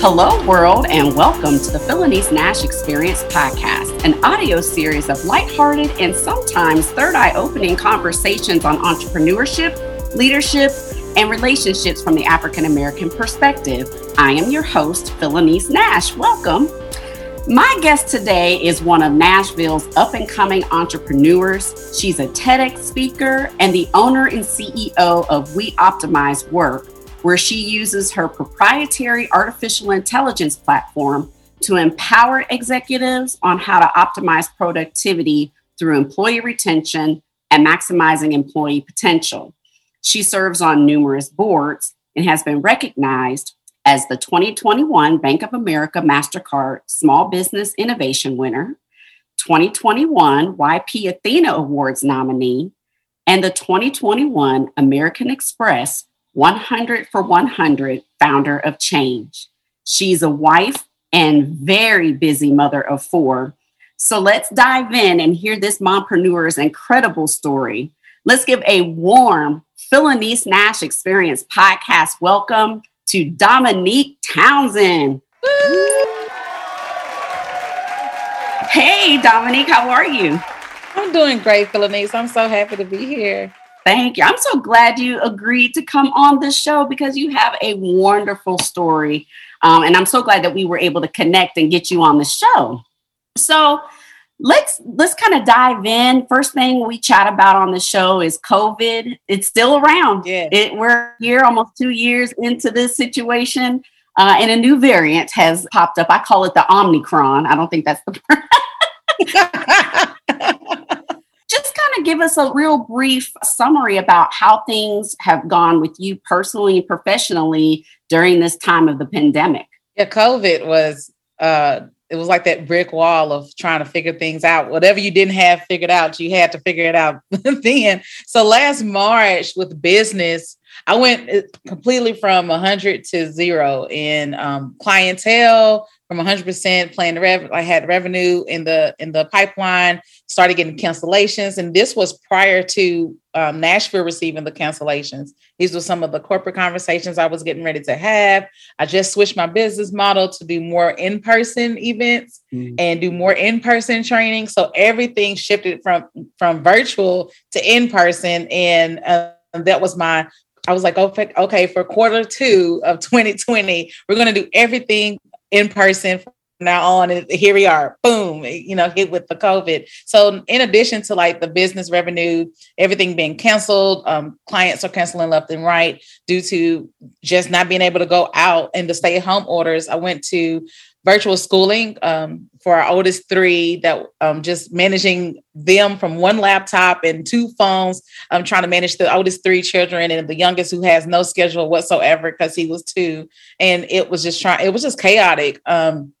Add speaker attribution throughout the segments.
Speaker 1: Hello, world, and welcome to the Phylanice Nashe Experience podcast, an audio series of lighthearted and sometimes third eye opening conversations on entrepreneurship, leadership, and relationships from the African American perspective. I am your host, Phylanice Nashe. Welcome. My guest today is one of Nashville's up and coming entrepreneurs. She's a TEDx speaker and the owner and CEO of We Optimize Work where she uses her proprietary artificial intelligence platform to empower executives on how to optimize productivity through employee retention and maximizing employee potential. She serves on numerous boards and has been recognized as the 2021 Bank of America MasterCard Small Business Innovation winner, 2021 YP Athena Awards nominee, and the 2021 American Express 100 for 100 founder of Change. She's a wife and very busy mother of four. So let's dive in and hear this mompreneur's incredible story. Let's give a warm Phylanice Nashe Experience podcast welcome to Domonique Townsend. Hey, Domonique, how are you?
Speaker 2: I'm doing great, Phylanice. I'm so happy to be here.
Speaker 1: Thank you. I'm so glad you agreed to come on the show because you have a wonderful story. Um, and I'm so glad that we were able to connect and get you on the show. So let's let's kind of dive in. First thing we chat about on the show is COVID. It's still around. Yeah. It, we're here almost two years into this situation. Uh, and a new variant has popped up. I call it the Omicron. I don't think that's the give us a real brief summary about how things have gone with you personally and professionally during this time of the pandemic?
Speaker 2: Yeah, COVID was uh it was like that brick wall of trying to figure things out. Whatever you didn't have figured out, you had to figure it out then. So last March with business, I went uh, completely from 100 to zero in um, clientele, from 100% playing the rev. I had revenue in the in the pipeline, started getting cancellations, and this was prior to um, Nashville receiving the cancellations. These were some of the corporate conversations I was getting ready to have. I just switched my business model to do more in person events mm. and do more in person training. So everything shifted from from virtual to in person, and uh, that was my I was like, okay, okay, for quarter two of 2020, we're going to do everything in person from now on and here we are boom you know hit with the covid. So in addition to like the business revenue everything being canceled um, clients are canceling left and right due to just not being able to go out and the stay-at-home orders i went to virtual schooling um, for our oldest three that um, just managing them from one laptop and two phones i'm um, trying to manage the oldest three children and the youngest who has no schedule whatsoever because he was two. And it was just trying it was just chaotic. Um,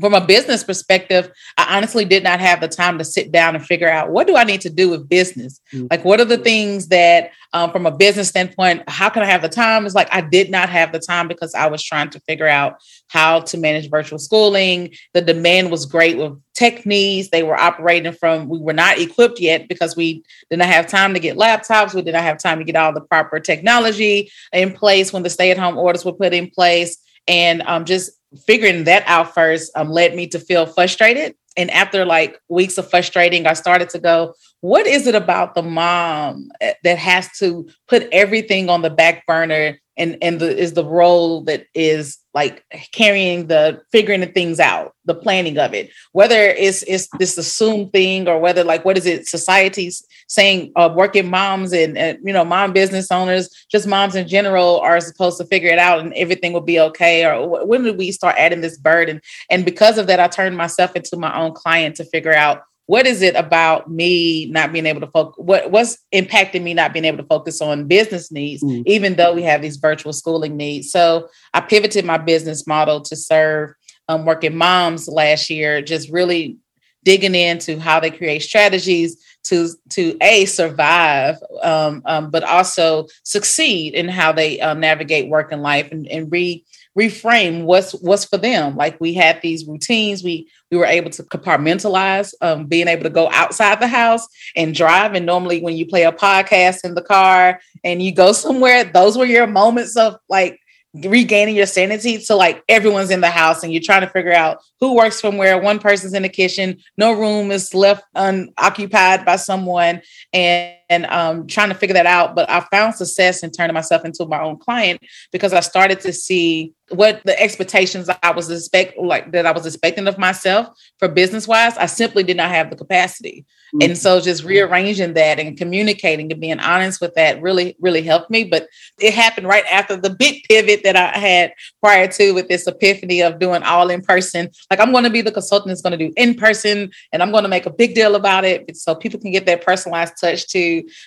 Speaker 2: from a business perspective, I honestly did not have the time to sit down and figure out what do I need to do with business? Mm-hmm. Like, what are the things that, um, from a business standpoint, how can I have the time? It's like I did not have the time because I was trying to figure out how to manage virtual schooling. The demand was great with tech needs. They were operating from, we were not equipped yet because we did not have time to get laptops. We did not have time to get all the proper technology in place when the stay at home orders were put in place. And um, just figuring that out first um, led me to feel frustrated. And after like weeks of frustrating, I started to go, what is it about the mom eh, that has to put everything on the back burner and and the is the role that is like carrying the figuring the things out the planning of it. Whether it's it's this assumed thing or whether like what is it society's saying uh, working moms and, and you know mom business owners just moms in general are supposed to figure it out and everything will be okay? Or when did we start adding this burden? And because of that i turned myself into my own client to figure out what is it about me not being able to focus what what's impacting me not being able to focus on business needs mm. even though we have these virtual schooling needs so i pivoted my business model to serve um, working moms last year just really digging into how they create strategies to to a survive um, um, but also succeed in how they uh, navigate work and life and, and re reframe what's what's for them. Like we had these routines. We we were able to compartmentalize um, being able to go outside the house and drive. And normally when you play a podcast in the car and you go somewhere those were your moments of like regaining your sanity. To like everyone's in the house and you're trying to figure out who works from where. One person's in the kitchen. No room is left unoccupied by someone. And and um, trying to figure that out but i found success in turning myself into my own client because i started to see what the expectations i was expect like that i was expecting of myself for business wise i simply did not have the capacity mm-hmm. and so just rearranging that and communicating and being honest with that really really helped me but it happened right after the big pivot that I had prior to with this epiphany of doing all in person. Like I'm going to be the consultant that's going to do in person and I'm going to make a big deal about it so people can get that personalized touch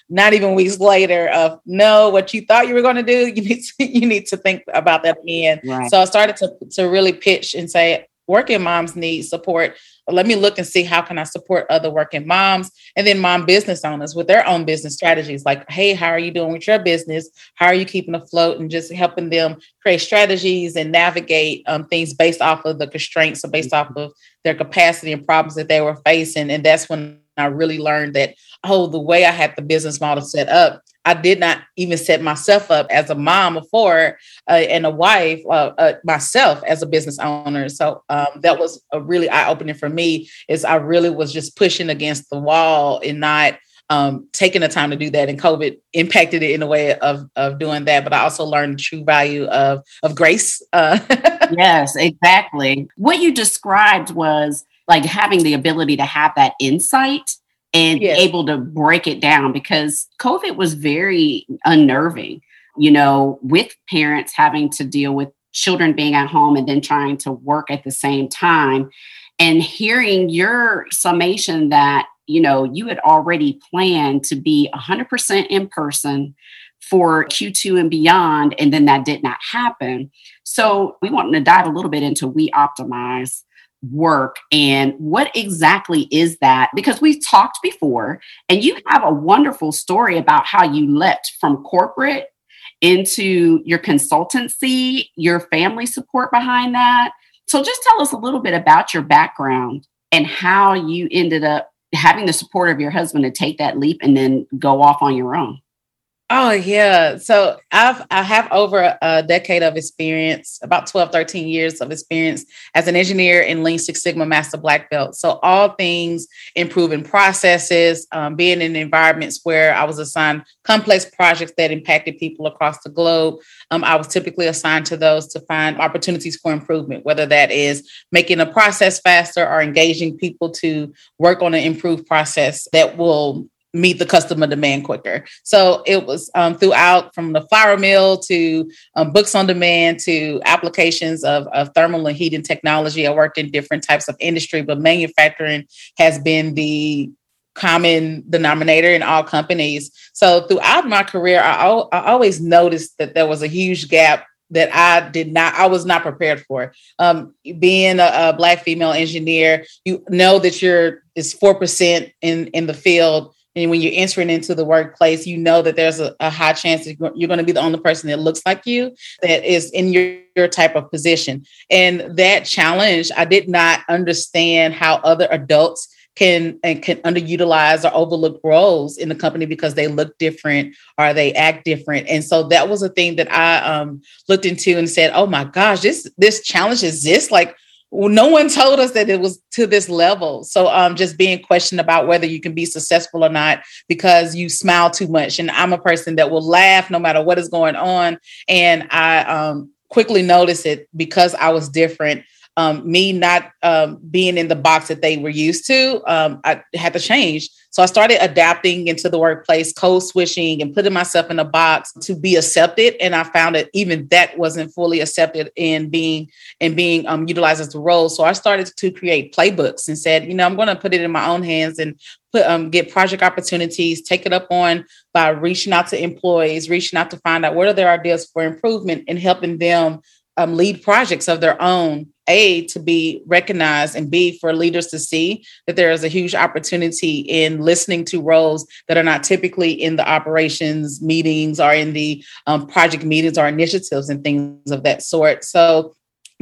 Speaker 2: not even weeks later of no, what you thought you were going to do, you need to, you need to think about that again. Right. So I started to, to really pitch and say, working moms need support let me look and see how can I support other working moms and then mom business owners with their own business strategies. Like, hey, how are you doing with your business? How are you keeping afloat? And just helping them create strategies and navigate um, things based off of the constraints or based off of their capacity and problems that they were facing. And that's when I really learned that, oh, the way I had the business model set up I did not even set myself up as a mom before uh, and a wife uh, uh, myself as a business owner. So um, that was a really eye opening for me. Is I really was just pushing against the wall and not um, taking the time to do that. And COVID impacted it in a way of of doing that. But I also learned the true value of of grace. Uh,
Speaker 1: yes, exactly. What you described was like having the ability to have that insight and yes. able to break it down because COVID was very unnerving, you know, with parents having to deal with children being at home and then trying to work at the same time. And hearing your summation that, you know, you had already planned to be 100% in person for Q2 and beyond, and then that did not happen. So we want to dive a little bit into We Optimize work and what exactly is that? Because we've talked before and you have a wonderful story about how you leapt from corporate into your consultancy your family support behind that. So just tell us a little bit about your background and how you ended up having the support of your husband to take that leap and then go off on your own
Speaker 2: Oh yeah. So I've I have over a decade of experience, about 12, 13 years of experience as an engineer in Lean Six Sigma Master Black Belt. So all things improving processes, um, being in environments where I was assigned complex projects that impacted people across the globe. Um, I was typically assigned to those to find opportunities for improvement, whether that is making a process faster or engaging people to work on an improved process that will meet the customer demand quicker. So it was um, throughout from the flour mill to um, books on demand to applications of, of thermal and heating technology. I worked in different types of industry, but manufacturing has been the common denominator in all companies. So throughout my career, I, I always noticed that there was a huge gap that I did not, I was not prepared for. Um, being a, a, black female engineer, you know that you're is four percent in in the field and when you're entering into the workplace, you know that there's a, a high chance that you're going to be the only person that looks like you that is in your, your type of position. And that challenge, I did not understand how other adults can and can underutilize or overlook roles in the company because they look different or they act different. And so that was a thing that I um, looked into and said, "Oh my gosh, this this challenge exists. Like no one told us that it was to this level. So um, just being questioned about whether you can be successful or not because you smile too much. And I'm a person that will laugh no matter what is going on. And I um, quickly noticed it because I was different um, me not um, being in the box that they were used to, um, I had to change. So I started adapting into the workplace, code switching, and putting myself in a box to be accepted. And I found that even that wasn't fully accepted in being and being um, utilized as the role. So I started to create playbooks and said, you know, I'm going to put it in my own hands and put um, get project opportunities, take it up on by reaching out to employees, reaching out to find out what are their ideas for improvement, and helping them um, lead projects of their own a to be recognized and b for leaders to see that there is a huge opportunity in listening to roles that are not typically in the operations meetings or in the um, project meetings or initiatives and things of that sort so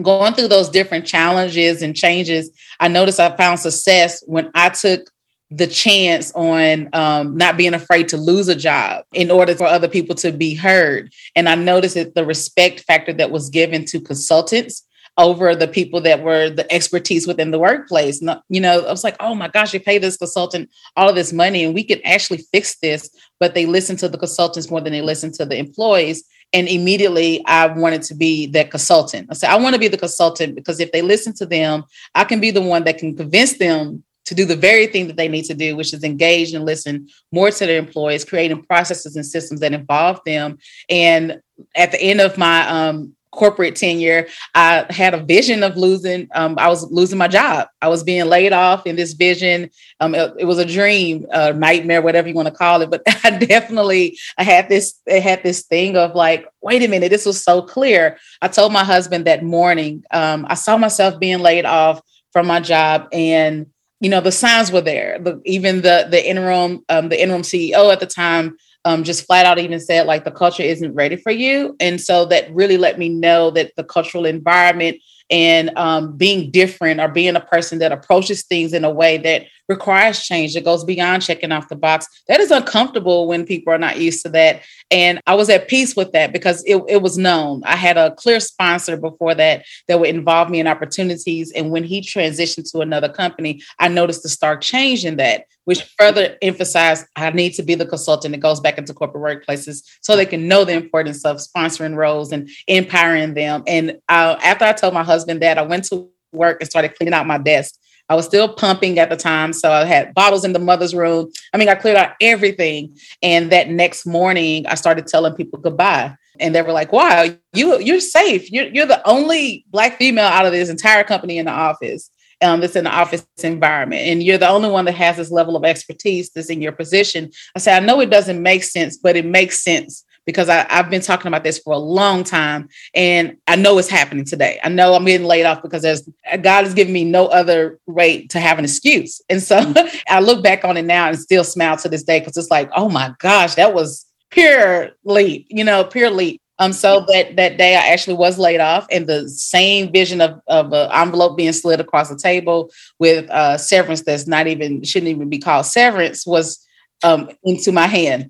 Speaker 2: going through those different challenges and changes i noticed i found success when i took the chance on um, not being afraid to lose a job in order for other people to be heard. And I noticed that the respect factor that was given to consultants over the people that were the expertise within the workplace. You know, I was like, oh my gosh, you pay this consultant all of this money and we could actually fix this. But they listen to the consultants more than they listen to the employees. And immediately I wanted to be that consultant. I said, I want to be the consultant because if they listen to them, I can be the one that can convince them to do the very thing that they need to do, which is engage and listen more to their employees, creating processes and systems that involve them. And at the end of my um, corporate tenure, I had a vision of losing. Um, I was losing my job. I was being laid off in this vision. Um, it, it, was a dream, a nightmare, whatever you want to call it. But I definitely, I had this, I had this thing of like, wait a minute, this was so clear. I told my husband that morning, um, I saw myself being laid off from my job, and you know the signs were there. The, even the the interim um, the interim CEO at the time um, just flat out even said like the culture isn't ready for you, and so that really let me know that the cultural environment and um, being different or being a person that approaches things in a way that requires change that goes beyond checking off the box that is uncomfortable when people are not used to that. And i was at peace with that because it, it was known. I had a clear sponsor before that that would involve me in opportunities. And when he transitioned to another company i noticed the stark change in that which further emphasized I need to be the consultant that goes back into corporate workplaces so they can know the importance of sponsoring roles and empowering them. And uh, after I told my husband that, I went to work and started cleaning out my desk. I was still pumping at the time. So I had bottles in the mother's room. I mean, I cleared out everything. And that next morning, I started telling people goodbye. And they were like, wow, you, you're safe. You're, you're the only Black female out of this entire company in the office um, that's in the office environment. And you're the only one that has this level of expertise that's in your position. I say, I know it doesn't make sense, but it makes sense because I, have been talking about this for a long time and I know it's happening today. I know I'm getting laid off because there's God has given me no other way to have an excuse. And so mm-hmm. I look back on it now and still smile to this day because it's like, oh my gosh, that was pure leap, you know, pure leap. Um, so that that day I actually was laid off, and the same vision of of an envelope being slid across the table with uh, severance that's not even shouldn't even be called severance was um, into my hand.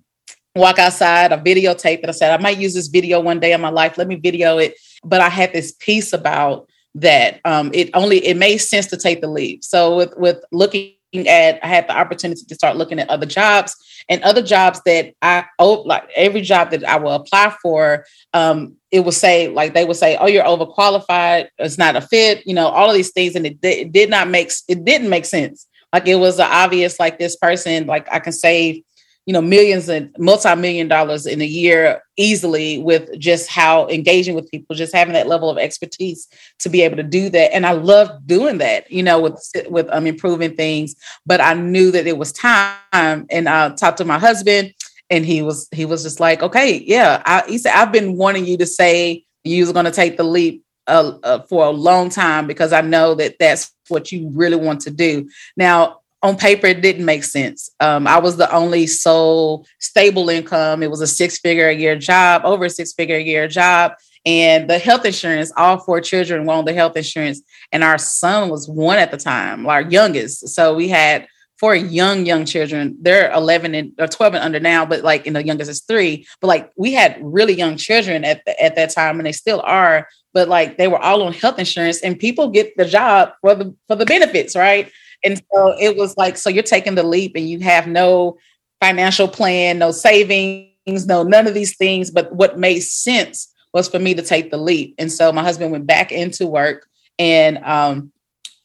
Speaker 2: Walk outside, I videotape it. I said I might use this video one day in my life. Let me video it. But I had this piece about that. Um, it only it made sense to take the leap. So with with looking at I had the opportunity to start looking at other jobs and other jobs that I oh like every job that I will apply for, um, it will say like they would say, "Oh, you're overqualified. It's not a fit." You know, all of these things, and it, it did not make it didn't make sense. Like it was obvious, like this person, like I can save you know millions and multi-million dollars in a year easily with just how engaging with people just having that level of expertise to be able to do that. And i love doing that you know with with um improving things. But i knew that it was time. And i talked to my husband and he was he was just like okay yeah I, he said i've been wanting you to say you was going to take the leap uh, uh, for a long time because i know that that's what you really want to do. Now on paper it didn't make sense. Um, I was the only sole stable income. It was a six figure a year job, over six figure a year job. And the health insurance, all four children were on the health insurance. And our son was one at the time, our youngest. So we had four young, young children. They're 11 and or 12 and under now, but like, in the youngest is three. But like we had really young children at, the, at that time and they still are but like they were all on health insurance and people get the job for the for the benefits right and so it was like, so you're taking the leap and you have no financial plan, no savings, no none of these things. But what made sense was for me to take the leap. And so my husband went back into work and um,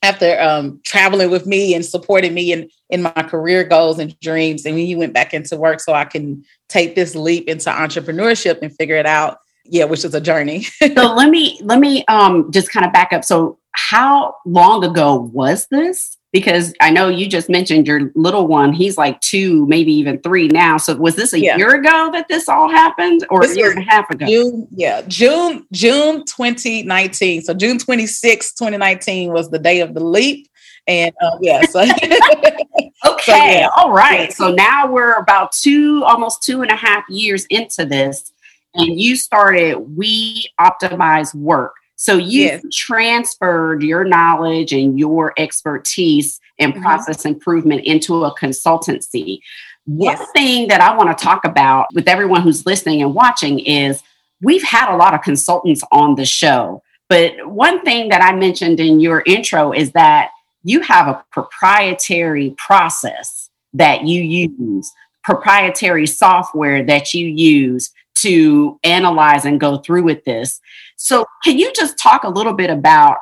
Speaker 2: after um, traveling with me and supporting me in, in my career goals and dreams. And he went back into work so I can take this leap into entrepreneurship and figure it out. Yeah, which is a journey.
Speaker 1: so let me let me um, just kind of back up. So how long ago was this? Because I know you just mentioned your little one. He's like two, maybe even three now. So was this a yeah. year ago that this all happened, or this a year and a half ago?
Speaker 2: June, yeah, June June 2019. So June 26, 2019 was the day of the leap. And uh, yeah, so
Speaker 1: okay, so, yeah. all right. So now we're about two, almost two and a half years into this, and you started We Optimize Work. So you yes. transferred your knowledge and your expertise and mm-hmm. process improvement into a consultancy. Yes. One thing that I want to talk about with everyone who's listening and watching is we've had a lot of consultants on the show. But one thing that I mentioned in your intro is that you have a proprietary process that you use, proprietary software that you use to analyze and go through with this. So, can you just talk a little bit about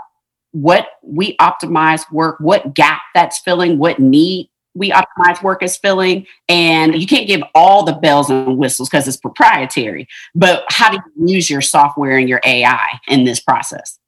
Speaker 1: what we optimize work, what gap that's filling, what need we optimize work is filling? And you can't give all the bells and whistles because it's proprietary, but how do you use your software and your AI in this process?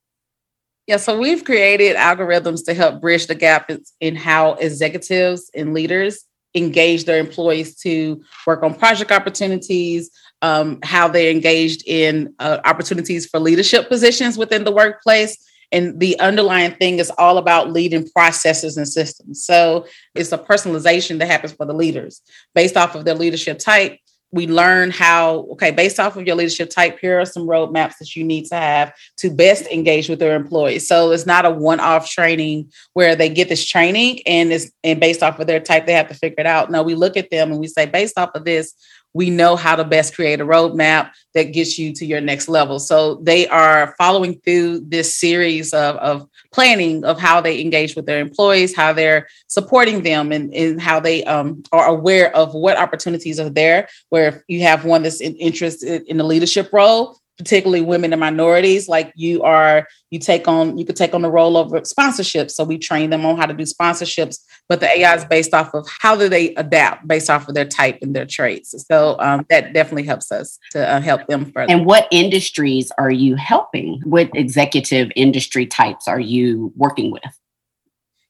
Speaker 2: Yeah, so we've created algorithms to help bridge the gap in how executives and leaders engage their employees to work on project opportunities, um, how they're engaged in uh, opportunities for leadership positions within the workplace. And the underlying thing is all about leading processes and systems. So it's a personalization that happens for the leaders based off of their leadership type we learn how okay based off of your leadership type here are some roadmaps that you need to have to best engage with their employees so it's not a one-off training where they get this training and is and based off of their type they have to figure it out no we look at them and we say based off of this we know how to best create a roadmap that gets you to your next level. So they are following through this series of, of planning of how they engage with their employees, how they're supporting them, and, and how they um, are aware of what opportunities are there. Where if you have one that's in, interested in the leadership role, particularly women and minorities like you are you take on you could take on the role of sponsorships. So we train them on how to do sponsorships but the ai is based off of how do they adapt based off of their type and their traits. So um, that definitely helps us to uh, help them further.
Speaker 1: And what industries are you helping? What executive industry types are you working with?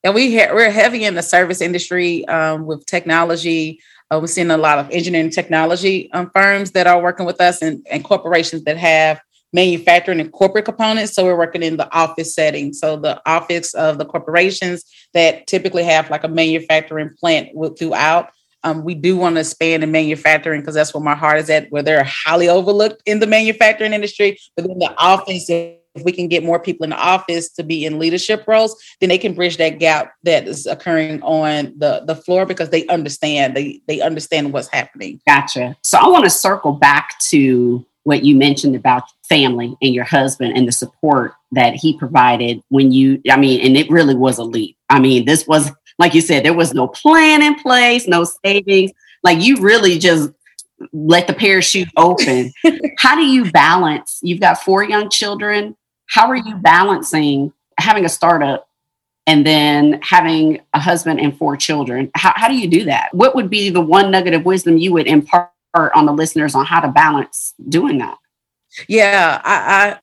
Speaker 2: And we ha- we're heavy in the service industry um, with technology uh, we're seeing a lot of engineering technology um, firms that are working with us and, and corporations that have manufacturing and corporate components. So we're working in the office setting. So the office of the corporations that typically have like a manufacturing plant throughout. Um, we do want to expand in manufacturing because that's where my heart is at, where they're highly overlooked in the manufacturing industry. But in the office, if we can get more people in the office to be in leadership roles, then they can bridge that gap that is occurring on the, the floor because they understand they they understand what's happening.
Speaker 1: Gotcha. So I want to circle back to what you mentioned about family and your husband and the support that he provided when you I mean, and it really was a leap. I mean, this was like you said, there was no plan in place, no savings. Like you really just let the parachute open. How do you balance? You've got four young children how are you balancing having a startup and then having a husband and four children? How, how do you do that? What would be the one nugget of wisdom you would impart on the listeners on how to balance doing that?
Speaker 2: Yeah, I,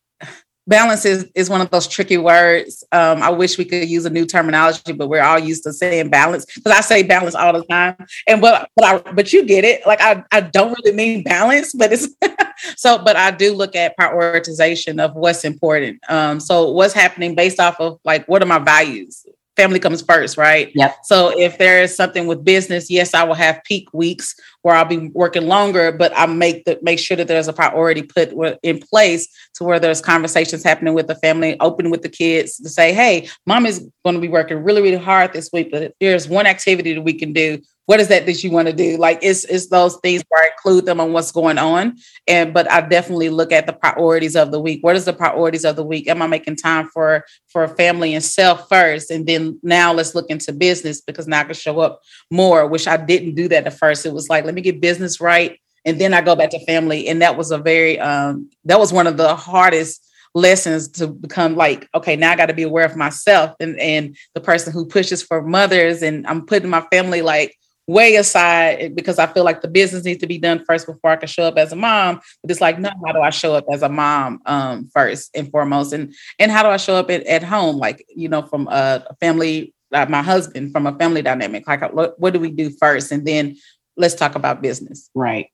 Speaker 2: balance is, is one of those tricky words. Um, I wish we could use a new terminology, but we're all used to saying balance because I say balance all the time. And but but I but you get it. Like I I don't really mean balance, but it's so. But I do look at prioritization of what's important. Um, so what's happening based off of like what are my values? Family comes first, right?
Speaker 1: Yep.
Speaker 2: So if there is something with business, yes, I will have peak weeks where I'll be working longer, but I make the make sure that there's a priority put in place to where there's conversations happening with the family, open with the kids to say, hey, mom is going to be working really, really hard this week, but there's one activity that we can do what is that that you want to do? Like it's it's those things where i include them on what's going on and but i definitely look at the priorities of the week. What is the priorities of the week? Am i making time for for family and self first and then now let's look into business because now i can show up more which i didn't do that at first. It was like let me get business right and then i go back to family and that was a very um that was one of the hardest lessons to become like okay now i got to be aware of myself and and the person who pushes for mothers and i'm putting my family like way aside because I feel like the business needs to be done first before I can show up as a mom. But it's like, no, how do I show up as a mom um, first and foremost? And and how do I show up at, at home? Like, you know, from a family, like my husband, from a family dynamic. Like, what, what do we do first? And then let's talk about business.
Speaker 1: Right.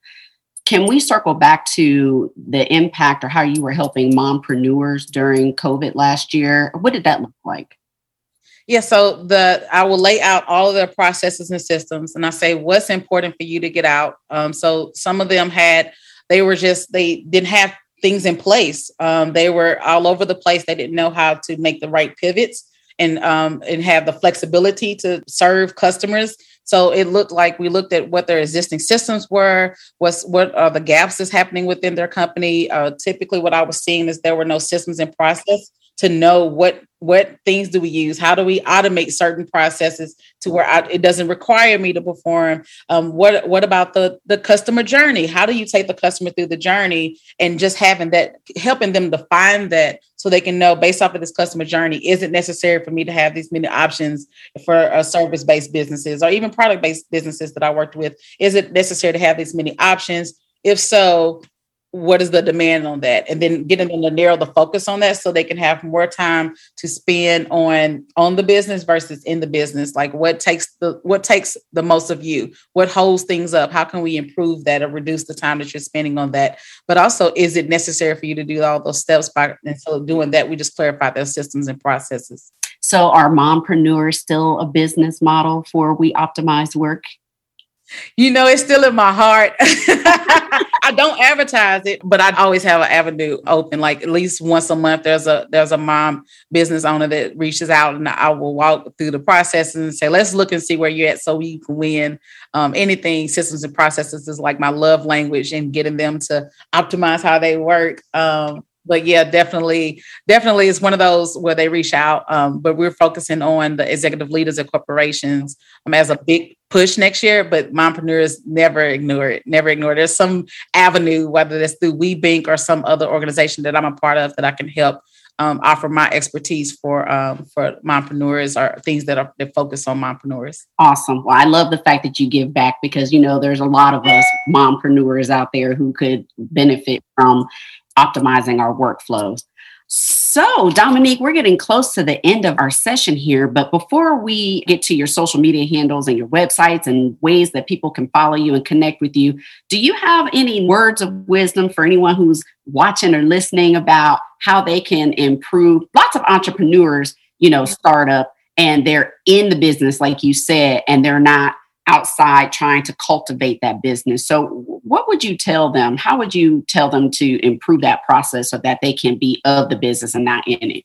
Speaker 1: Can we circle back to the impact or how you were helping mompreneurs during COVID last year? What did that look like?
Speaker 2: Yeah, so the I will lay out all of the processes and systems, and I say what's important for you to get out. Um, so some of them had they were just they didn't have things in place. Um, they were all over the place. They didn't know how to make the right pivots and um, and have the flexibility to serve customers. So it looked like we looked at what their existing systems were, what's what are the gaps that's happening within their company. Uh, typically, what I was seeing is there were no systems in process to know what what things do we use? How do we automate certain processes to where I, it doesn't require me to perform? Um, what what about the the customer journey? How do you take the customer through the journey and just having that helping them define that so they can know based off of this customer journey is it necessary for me to have these many options for uh, service based businesses or even product based businesses that i worked with? Is it necessary to have these many options? If so what is the demand on that? And then getting them to narrow the focus on that so they can have more time to spend on on the business versus in the business. Like what takes the what takes the most of you? What holds things up? How can we improve that or reduce the time that you're spending on that? But also is it necessary for you to do all those steps by and so doing that we just clarify those systems and processes.
Speaker 1: So are mompreneurs still a business model for we optimize work?
Speaker 2: You know, it's still in my heart. I don't advertise it, but I always have an avenue open. Like at least once a month, there's a there's a mom business owner that reaches out, and I will walk through the processes and say, "Let's look and see where you're at, so we can win." Um, anything systems and processes is like my love language, and getting them to optimize how they work. Um, but yeah, definitely, definitely is one of those where they reach out. Um, but we're focusing on the executive leaders of corporations um, as a big push next year. But mompreneurs never ignore it. Never ignore it. There's some avenue, whether that's through WeBank or some other organization that I'm a part of, that I can help um, offer my expertise for um, for mompreneurs or things that are that focus on mompreneurs.
Speaker 1: Awesome. Well, I love the fact that you give back because you know there's a lot of us mompreneurs out there who could benefit from optimizing our workflows. So, Domonique, we're getting close to the end of our session here. But before we get to your social media handles and your websites and ways that people can follow you and connect with you, do you have any words of wisdom for anyone who's watching or listening about how they can improve? Lots of entrepreneurs, you know, start up and they're in the business, like you said, and they're not outside trying to cultivate that business. So, what would you tell them? How would you tell them to improve that process so that they can be of the business and not in it?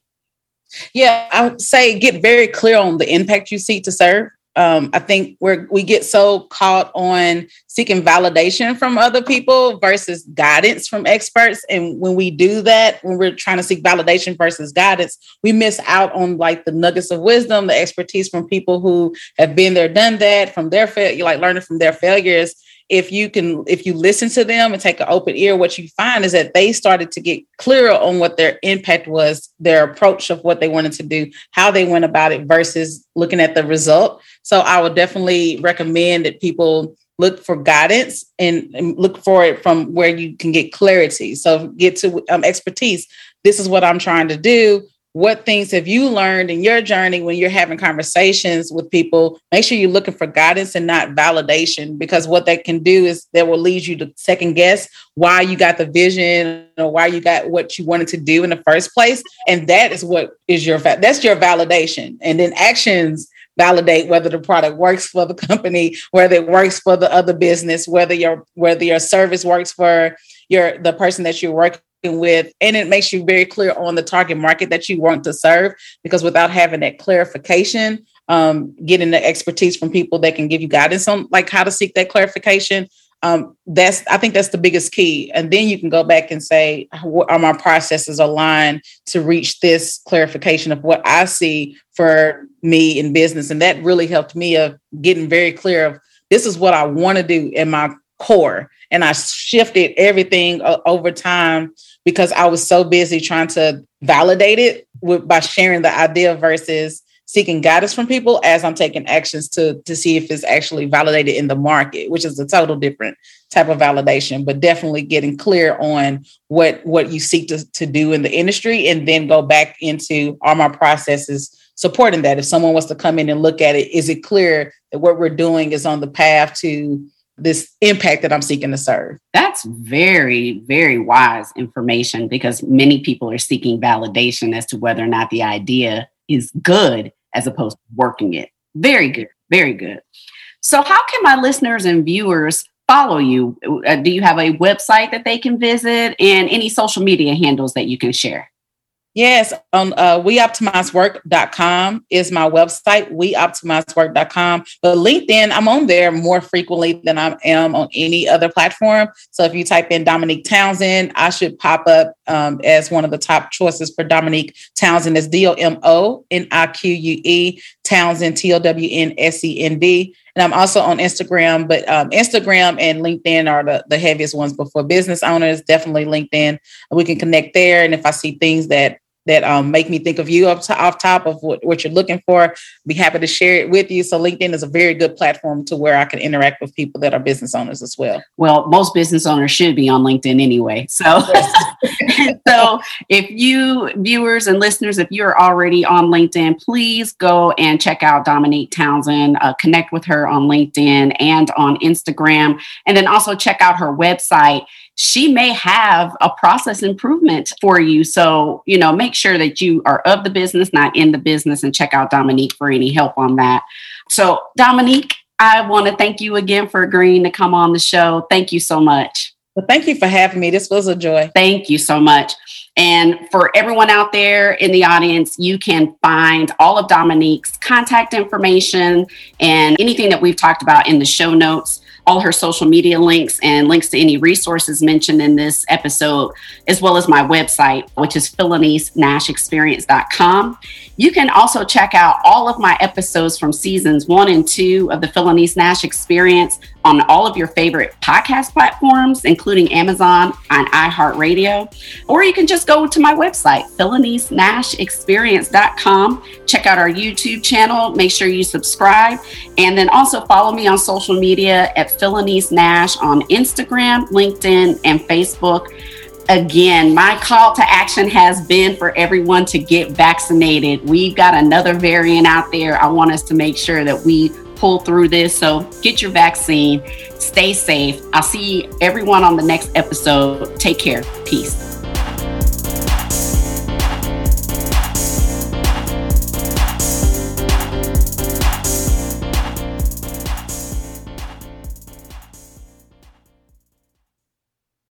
Speaker 2: Yeah, I would say get very clear on the impact you seek to serve um, I think we're we get so caught on seeking validation from other people versus guidance from experts. And when we do that, when we're trying to seek validation versus guidance, we miss out on like the nuggets of wisdom, the expertise from people who have been there, done that, from their failure, like learning from their failures if you can if you listen to them and take an open ear what you find is that they started to get clearer on what their impact was their approach of what they wanted to do how they went about it versus looking at the result. So i would definitely recommend that people look for guidance and, and look for it from where you can get clarity. So get to um, expertise. This is what i'm trying to do what things have you learned in your journey when you're having conversations with people? Make sure you're looking for guidance and not validation because what that can do is that will lead you to second guess why you got the vision or why you got what you wanted to do in the first place. And that is what is your that's your validation. And then actions validate whether the product works for the company whether it works for the other business whether your whether your service works for your the person that you're working with and it makes you very clear on the target market that you want to serve because without having that clarification um, getting the expertise from people that can give you guidance on like how to seek that clarification um, that's i think that's the biggest key. And then you can go back and say are my processes aligned to reach this clarification of what i see for me in business? And that really helped me of getting very clear of this is what i want to do in my core and i shifted everything uh, over time because I was so busy trying to validate it with, by sharing the idea versus seeking guidance from people as I'm taking actions to to see if it's actually validated in the market, which is a total different type of validation, but definitely getting clear on what what you seek to, to do in the industry and then go back into are my processes supporting that. If someone wants to come in and look at it, is it clear that what we're doing is on the path to this impact that I'm seeking to serve.
Speaker 1: That's very, very wise information because many people are seeking validation as to whether or not the idea is good as opposed to working it. Very good, very good. So, how can my listeners and viewers follow you? Uh, do you have a website that they can visit and any social media handles that you can share?
Speaker 2: Yes, on uh, weoptimizework.com is my website, weoptimizework.com. But LinkedIn, I'm on there more frequently than I am on any other platform. So if you type in Domonique Townsend, I should pop up um, as one of the top choices for Domonique Townsend. Is D O M O N I Q U E Townsend T O W N S E N D. And I'm also on Instagram, but um, Instagram and LinkedIn are the, the heaviest ones. But for business owners, definitely LinkedIn. We can connect there. And if I see things that that um, make me think of you up to, off top of what, what you're looking for. Be happy to share it with you. So LinkedIn is a very good platform to where I can interact with people that are business owners as well.
Speaker 1: Well, most business owners should be on LinkedIn anyway. So, so if you viewers and listeners, if you're already on LinkedIn, please go and check out Domonique Townsend. Uh, connect with her on LinkedIn and on Instagram, and then also check out her website she may have a process improvement for you. So, you know, make sure that you are of the business, not in the business, and check out Domonique for any help on that. So, Domonique, I want to thank you again for agreeing to come on the show. Thank you so much.
Speaker 2: Well, thank you for having me. This was a joy.
Speaker 1: Thank you so much. And for everyone out there in the audience, you can find all of Domonique's contact information and anything that we've talked about in the show notes all her social media links and links to any resources mentioned in this episode, as well as my website, which is PhylaniceNasheExperience.com. You can also check out all of my episodes from seasons one and two of the Phylanice Nashe Experience on all of your favorite podcast platforms, including Amazon and iHeartRadio. Or you can just go to my website, PhylaniceNasheExperience.com. Check out our YouTube channel. Make sure you subscribe. And then also follow me on social media at Phylanice Nashe on Instagram, LinkedIn, and Facebook. Again, my call to action has been for everyone to get vaccinated. We've got another variant out there. I want us to make sure that we pull through this. So get your vaccine, stay safe. I'll see everyone on the next episode. Take care. Peace.